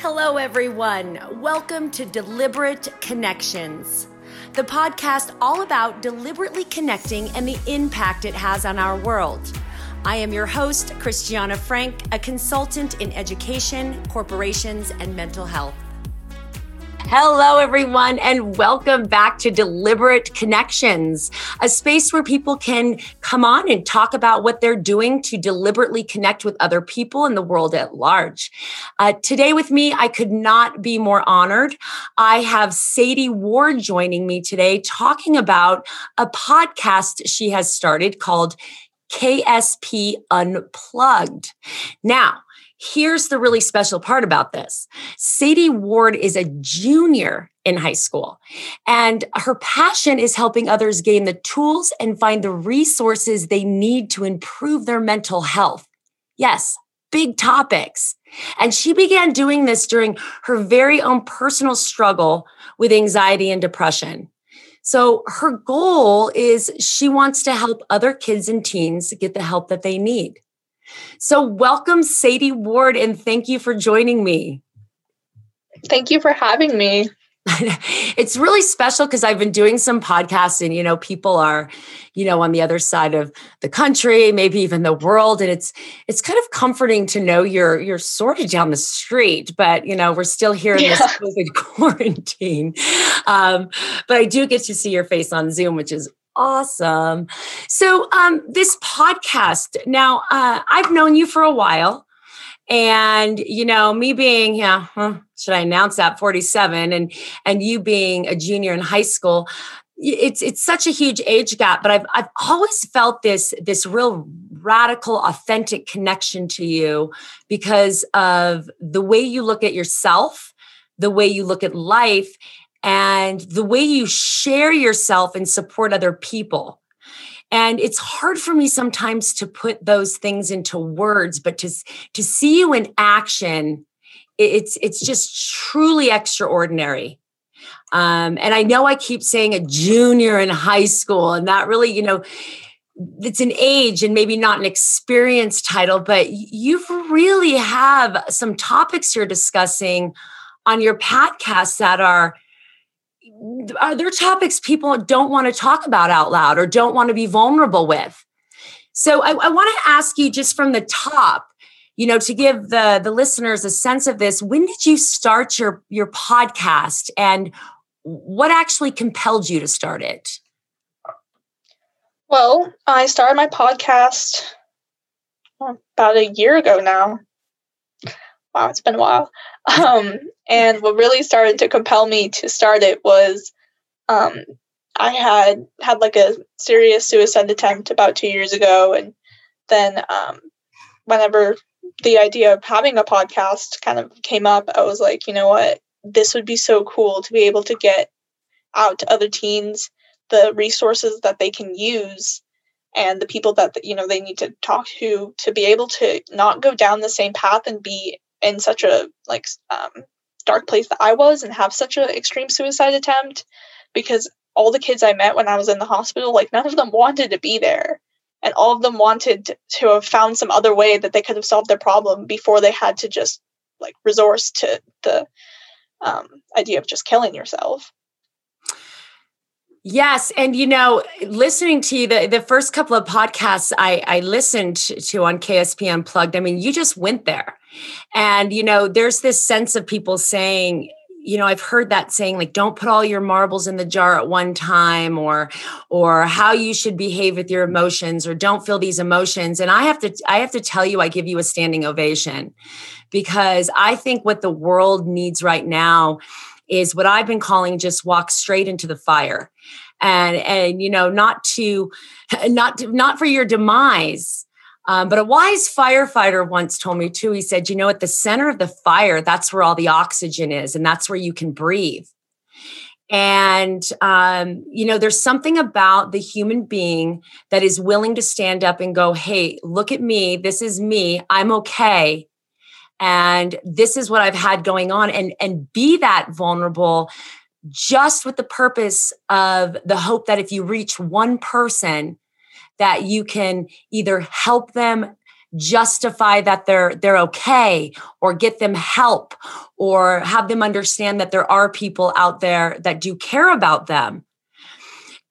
Hello, everyone. Welcome to Deliberate Connections, the podcast all about deliberately connecting and the impact it has on our world. I am your host, Christiana Frank, a consultant in education, corporations, and mental health. Hello, everyone, and welcome back to Deliberate Connections, a space where people can come on and talk about what they're doing to deliberately connect with other people in the world at large. Uh, today, with me, I could not be more honored. I have Sadie Ward joining me today, talking about a podcast she has started called KSP Unplugged. Now, Here's the really special part about this Sadie Ward is a junior in high school, and her passion is helping others gain the tools and find the resources they need to improve their mental health. Yes, big topics. And she began doing this during her very own personal struggle with anxiety and depression. So her goal is she wants to help other kids and teens get the help that they need. So, welcome, Sadie Ward, and thank you for joining me. Thank you for having me. it's really special because I've been doing some podcasts and you know people are you know on the other side of the country maybe even the world and it's it's kind of comforting to know you're you're sort of down the street but you know we're still here in yeah. this COVID quarantine um, but I do get to see your face on Zoom which is awesome. So, um, this podcast, now, uh, I've known you for a while. And, you know, me being, yeah, huh, should I announce that 47 and, and you being a junior in high school, it's it's such a huge age gap but i've i've always felt this this real radical authentic connection to you because of the way you look at yourself the way you look at life and the way you share yourself and support other people. And it's hard for me sometimes to put those things into words, but to, to see you in action, it's, it's just truly extraordinary. Um, and I know I keep saying a junior in high school, and that really, you know, it's an age and maybe not an experience title, but you really have some topics you're discussing on your podcast that are are there topics people don't want to talk about out loud or don't want to be vulnerable with? So I, I want to ask you just from the top, you know, to give the the listeners a sense of this. When did you start your your podcast, and what actually compelled you to start it? Well, I started my podcast uh, about a year ago now. Wow, it's been a while. Um, and what really started to compel me to start it was um, I had had like a serious suicide attempt about two years ago. And then um, whenever the idea of having a podcast kind of came up, I was like, you know what? This would be so cool to be able to get out to other teens the resources that they can use and the people that you know they need to talk to to be able to not go down the same path and be in such a like um, dark place that I was and have such an extreme suicide attempt because all the kids I met when I was in the hospital, like none of them wanted to be there. And all of them wanted to have found some other way that they could have solved their problem before they had to just like resource to the um, idea of just killing yourself. Yes, and you know, listening to you, the the first couple of podcasts I I listened to on KSP Unplugged. I mean, you just went there, and you know, there's this sense of people saying, you know, I've heard that saying like, don't put all your marbles in the jar at one time, or or how you should behave with your emotions, or don't feel these emotions. And I have to I have to tell you, I give you a standing ovation because I think what the world needs right now is what I've been calling just walk straight into the fire. And and you know, not to not to, not for your demise. Um, but a wise firefighter once told me too. He said, "You know, at the center of the fire, that's where all the oxygen is, and that's where you can breathe." And, um, you know, there's something about the human being that is willing to stand up and go, Hey, look at me. This is me. I'm okay and this is what i've had going on and and be that vulnerable just with the purpose of the hope that if you reach one person that you can either help them justify that they're they're okay or get them help or have them understand that there are people out there that do care about them.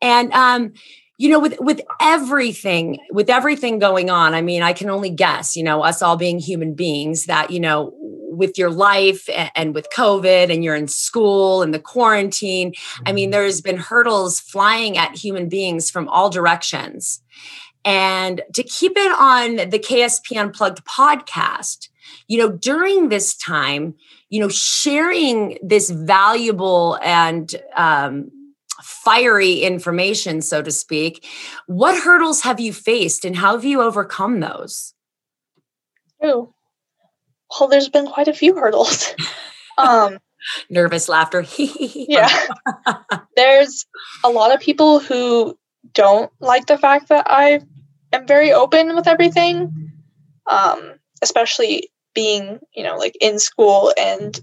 And um you know with with everything with everything going on i mean i can only guess you know us all being human beings that you know with your life and, and with covid and you're in school and the quarantine i mean there's been hurdles flying at human beings from all directions. And to keep it on the ksp unplugged podcast you know during this time you know sharing this valuable and um, fiery information, so to speak. What hurdles have you faced and how have you overcome those? Oh, well, there's been quite a few hurdles. um, Nervous laughter. yeah. there's a lot of people who don't like the fact that I am very open with everything, um, especially being, you know, like in school. And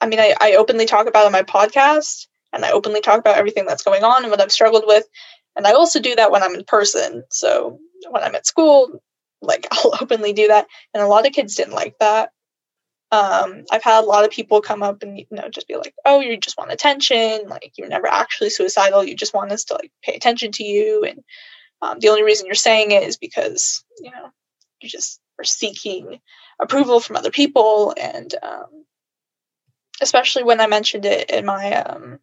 I mean, I, I openly talk about on my podcast and I openly talk about everything that's going on and what I've struggled with. And I also do that when I'm in person. So when I'm at school, like I'll openly do that. And a lot of kids didn't like that. Um, I've had a lot of people come up and you know just be like, "Oh, you just want attention. Like you're never actually suicidal. You just want us to like pay attention to you." And um, the only reason you're saying it is because you know you just are seeking approval from other people. And um, especially when I mentioned it in my um,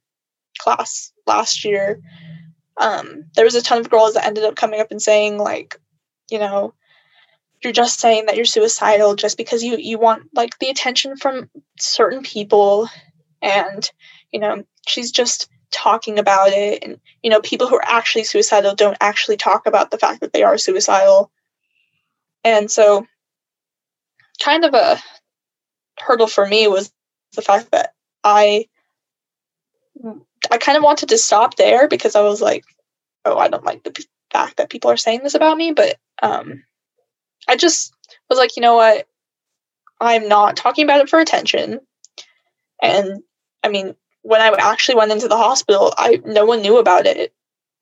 class last year, um, there was a ton of girls that ended up coming up and saying like, you know, you're just saying that you're suicidal just because you you want like the attention from certain people, and you know she's just talking about it, and you know people who are actually suicidal don't actually talk about the fact that they are suicidal, and so kind of a hurdle for me was the fact that I I kind of wanted to stop there because I was like, oh, I don't like the fact that people are saying this about me. But um, I just was like, you know what? I'm not talking about it for attention. And I mean, when I actually went into the hospital, I no one knew about it.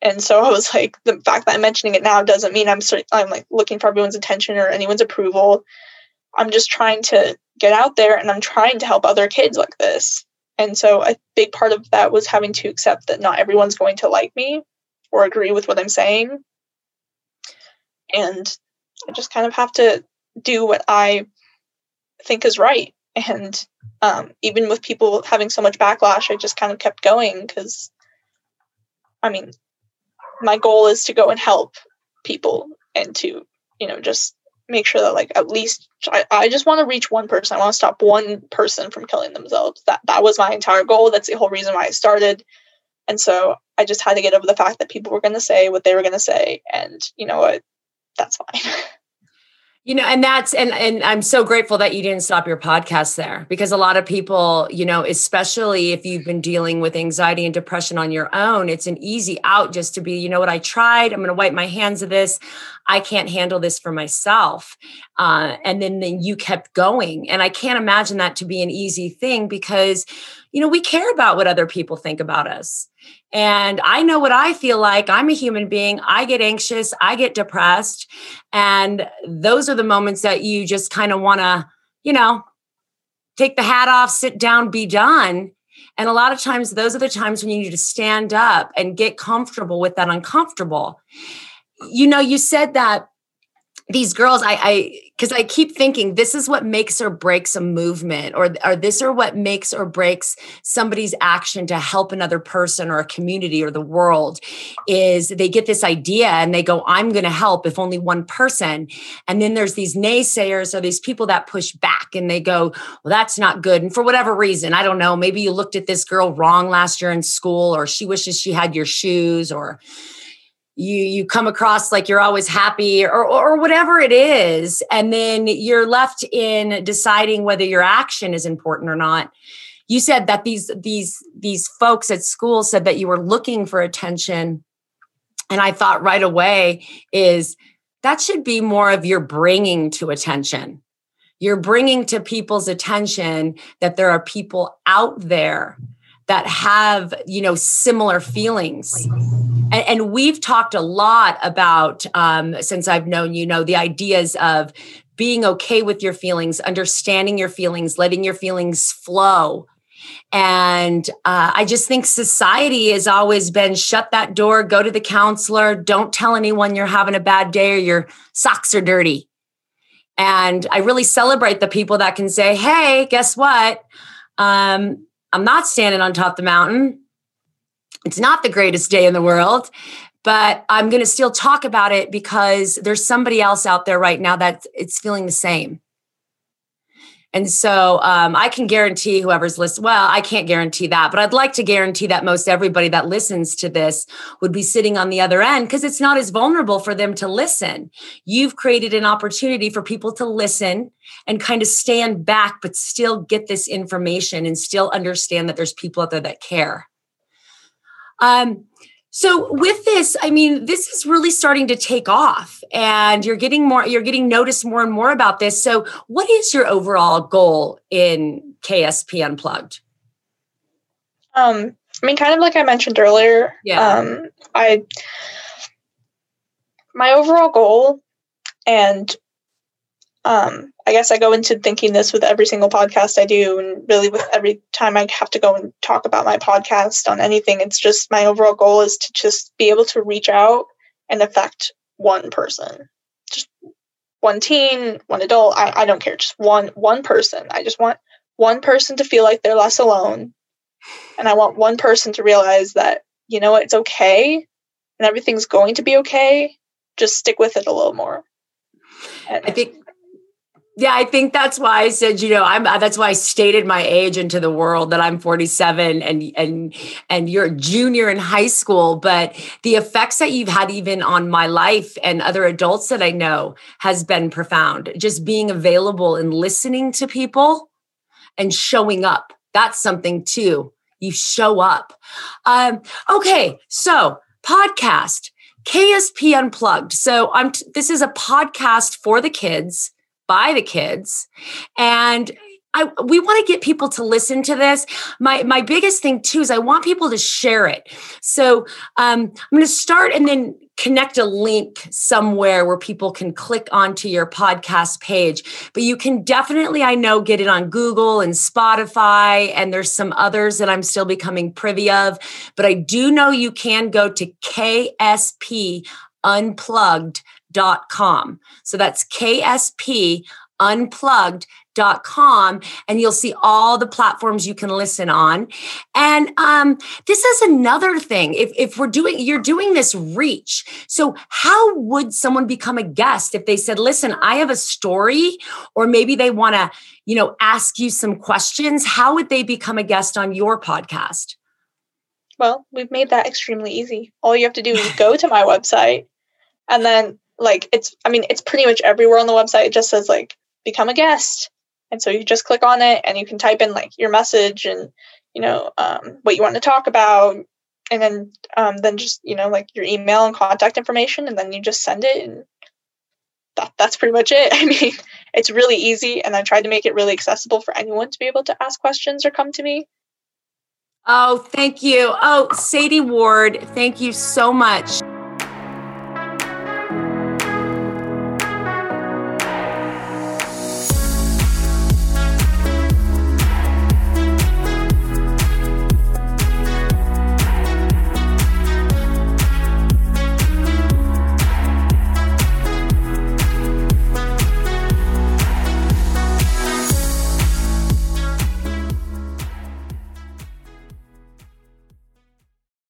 And so I was like, the fact that I'm mentioning it now doesn't mean I'm I'm like looking for everyone's attention or anyone's approval. I'm just trying to get out there and I'm trying to help other kids like this. And so a big part of that was having to accept that not everyone's going to like me or agree with what I'm saying. And I just kind of have to do what I think is right. And um, even with people having so much backlash, I just kind of kept going because, I mean, my goal is to go and help people and to, you know, just make sure that like at least I, I just want to reach one person. I want to stop one person from killing themselves. That that was my entire goal. That's the whole reason why I started. And so I just had to get over the fact that people were going to say what they were going to say and you know what that's fine. you know and that's and and i'm so grateful that you didn't stop your podcast there because a lot of people you know especially if you've been dealing with anxiety and depression on your own it's an easy out just to be you know what? I tried. I'm going to wipe my hands of this. I can't handle this for myself. Uh, and then then you kept going. And i can't imagine that to be an easy thing because you know we care about what other people think about us and I know what I feel like. I'm a human being. I get anxious, I get depressed. And those are the moments that you just kind of want to, you know, take the hat off, sit down, be done. And a lot of times, those are the times when you need to stand up and get comfortable with that uncomfortable. You know, you said that these girls i i because i keep thinking this is what makes or breaks a movement or or this or what makes or breaks somebody's action to help another person or a community or the world is they get this idea and they go i'm going to help if only one person. And then there's these naysayers or these people that push back and they go well that's not good. And for whatever reason i don't know maybe you looked at this girl wrong last year in school or she wishes she had your shoes or you you come across like you're always happy or or whatever it is. And then you're left in deciding whether your action is important or not. You said that these these these folks at school said that you were looking for attention. And i thought right away is that should be more of your bringing to attention. You're bringing to people's attention that there are people out there that have you know similar feelings and, and we've talked a lot about um, since I've known you know the ideas of being okay with your feelings, understanding your feelings, letting your feelings flow. And uh, I just think society has always been shut that door, go to the counselor, don't tell anyone you're having a bad day or your socks are dirty. And I really celebrate the people that can say, hey, guess what? Um, I'm not standing on top of the mountain. It's not the greatest day in the world but I'm going to still talk about it because there's somebody else out there right now that it's feeling the same. And so um, I can guarantee whoever's listening, well, I can't guarantee that, but I'd like to guarantee that most everybody that listens to this would be sitting on the other end because it's not as vulnerable for them to listen. You've created an opportunity for people to listen and kind of stand back, but still get this information and still understand that there's people out there that care. Um, so with this, I mean, this is really starting to take off and you're getting more, you're getting noticed more and more about this. So what is your overall goal in KSP Unplugged? Um, I mean, kind of like I mentioned earlier, yeah. um, I, my overall goal and um, I guess I go into thinking this with every single podcast I do, and really with every time I have to go and talk about my podcast on anything. It's just my overall goal is to just be able to reach out and affect one person, just one teen, one adult. I, I don't care, just one one person. I just want one person to feel like they're less alone, and I want one person to realize that you know it's okay and everything's going to be okay. Just stick with it a little more. And I think yeah, I think that's why I said, you know, I'm uh, that's why I stated my age into the world that I'm 47 and and and you're a junior in high school, but the effects that you've had even on my life and other adults that I know has been profound. Just being available and listening to people and showing up. That's something too. You show up. Um, okay, so podcast KSP Unplugged. So I'm t- this is a podcast for the kids by the kids and I, we want to get people to listen to this. My my biggest thing too is I want people to share it. So um, I'm going to start and then connect a link somewhere where people can click onto your podcast page. But you can definitely, I know, get it on Google and Spotify, and there's some others that I'm still becoming privy of. But I do know you can go to KSP Unplugged unplugged.com. So that's KSP unplugged.com and you'll see all the platforms you can listen on. And um, this is another thing. If, if we're doing you're doing this reach so how would someone become a guest if they said listen i have a story or maybe they want to you know ask you some questions? How would they become a guest on your podcast? Well we've made that extremely easy. All you have to do is go to my website and then like it's i mean it's pretty much everywhere on the website. It just says like become a guest. And so you just click on it and you can type in like your message and you know um, what you want to talk about. And then um, then just you know like your email and contact information and then you just send it and that, that's pretty much it. I mean it's really easy and i tried to make it really accessible for anyone to be able to ask questions or come to me. Oh thank you. Oh sadie ward thank you so much